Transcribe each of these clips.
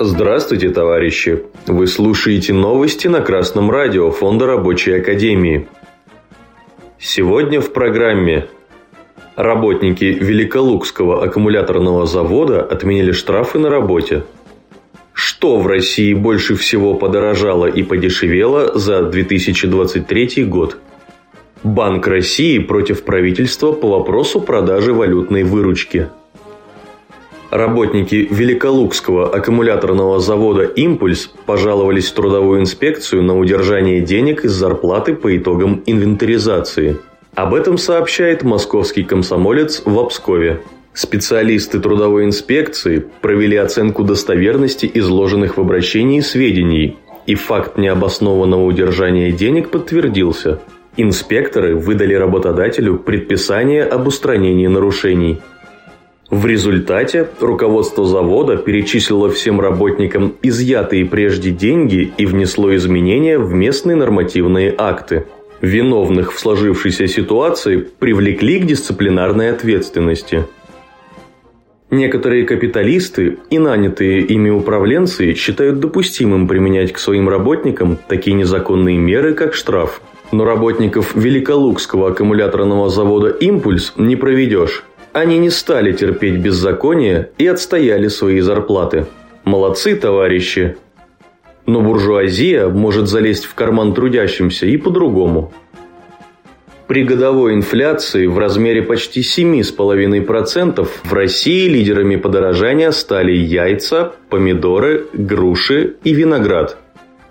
Здравствуйте, товарищи! Вы слушаете новости на Красном радио Фонда Рабочей Академии. Сегодня в программе Работники Великолукского аккумуляторного завода отменили штрафы на работе. Что в России больше всего подорожало и подешевело за 2023 год? Банк России против правительства по вопросу продажи валютной выручки – Работники Великолукского аккумуляторного завода «Импульс» пожаловались в трудовую инспекцию на удержание денег из зарплаты по итогам инвентаризации. Об этом сообщает московский комсомолец в Обскове. Специалисты трудовой инспекции провели оценку достоверности изложенных в обращении сведений, и факт необоснованного удержания денег подтвердился. Инспекторы выдали работодателю предписание об устранении нарушений – в результате руководство завода перечислило всем работникам изъятые прежде деньги и внесло изменения в местные нормативные акты. Виновных в сложившейся ситуации привлекли к дисциплинарной ответственности. Некоторые капиталисты и нанятые ими управленцы считают допустимым применять к своим работникам такие незаконные меры, как штраф. Но работников Великолукского аккумуляторного завода «Импульс» не проведешь. Они не стали терпеть беззаконие и отстояли свои зарплаты. Молодцы, товарищи! Но буржуазия может залезть в карман трудящимся и по-другому. При годовой инфляции в размере почти 7,5% в России лидерами подорожания стали яйца, помидоры, груши и виноград.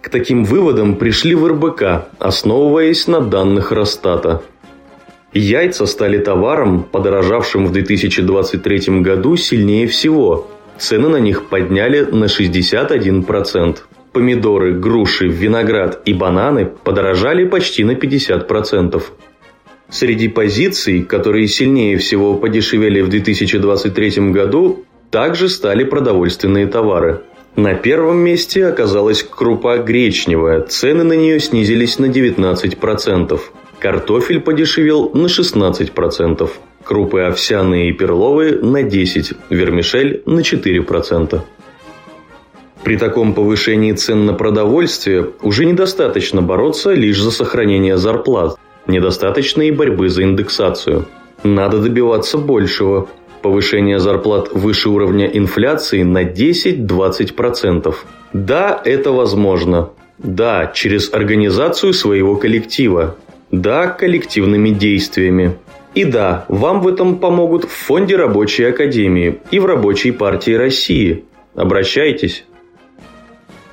К таким выводам пришли в РБК, основываясь на данных Росстата – Яйца стали товаром, подорожавшим в 2023 году сильнее всего. Цены на них подняли на 61%. Помидоры, груши, виноград и бананы подорожали почти на 50%. Среди позиций, которые сильнее всего подешевели в 2023 году, также стали продовольственные товары. На первом месте оказалась крупа гречневая, цены на нее снизились на 19%. Картофель подешевел на 16%, крупы овсяные и перловые на 10%, вермишель на 4%. При таком повышении цен на продовольствие уже недостаточно бороться лишь за сохранение зарплат, недостаточно и борьбы за индексацию. Надо добиваться большего. Повышение зарплат выше уровня инфляции на 10-20%. Да, это возможно. Да, через организацию своего коллектива, да, коллективными действиями. И да, вам в этом помогут в Фонде Рабочей Академии и в Рабочей партии России. Обращайтесь.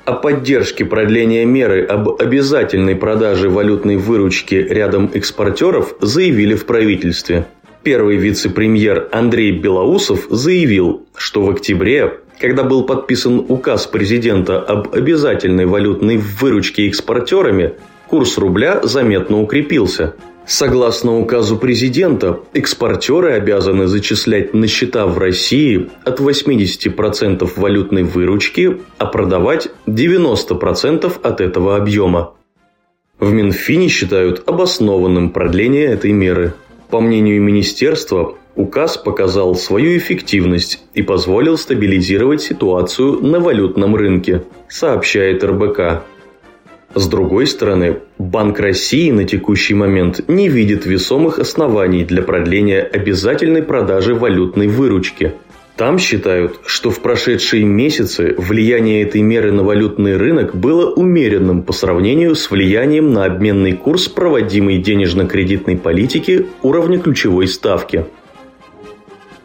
О поддержке продления меры об обязательной продаже валютной выручки рядом экспортеров заявили в правительстве. Первый вице-премьер Андрей Белоусов заявил, что в октябре, когда был подписан указ президента об обязательной валютной выручке экспортерами, курс рубля заметно укрепился. Согласно указу президента, экспортеры обязаны зачислять на счета в России от 80% валютной выручки, а продавать 90% от этого объема. В Минфине считают обоснованным продление этой меры. По мнению министерства, указ показал свою эффективность и позволил стабилизировать ситуацию на валютном рынке, сообщает РБК. С другой стороны, Банк России на текущий момент не видит весомых оснований для продления обязательной продажи валютной выручки. Там считают, что в прошедшие месяцы влияние этой меры на валютный рынок было умеренным по сравнению с влиянием на обменный курс проводимой денежно-кредитной политики уровня ключевой ставки.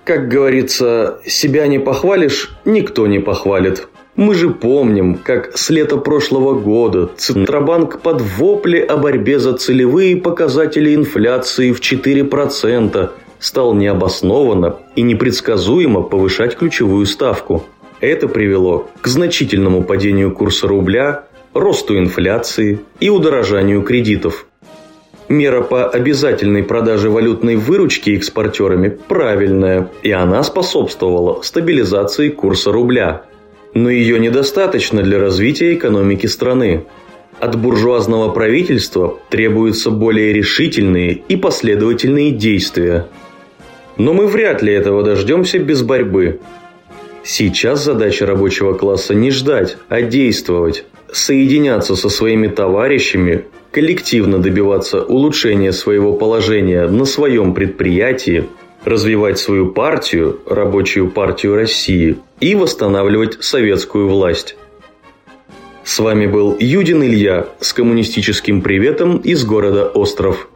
Как говорится, себя не похвалишь, никто не похвалит. Мы же помним, как с лета прошлого года Центробанк под вопли о борьбе за целевые показатели инфляции в 4% стал необоснованно и непредсказуемо повышать ключевую ставку. Это привело к значительному падению курса рубля, росту инфляции и удорожанию кредитов. Мера по обязательной продаже валютной выручки экспортерами правильная, и она способствовала стабилизации курса рубля – но ее недостаточно для развития экономики страны. От буржуазного правительства требуются более решительные и последовательные действия. Но мы вряд ли этого дождемся без борьбы. Сейчас задача рабочего класса не ждать, а действовать. Соединяться со своими товарищами, коллективно добиваться улучшения своего положения на своем предприятии, развивать свою партию, Рабочую партию России, и восстанавливать советскую власть. С вами был Юдин Илья с коммунистическим приветом из города Остров.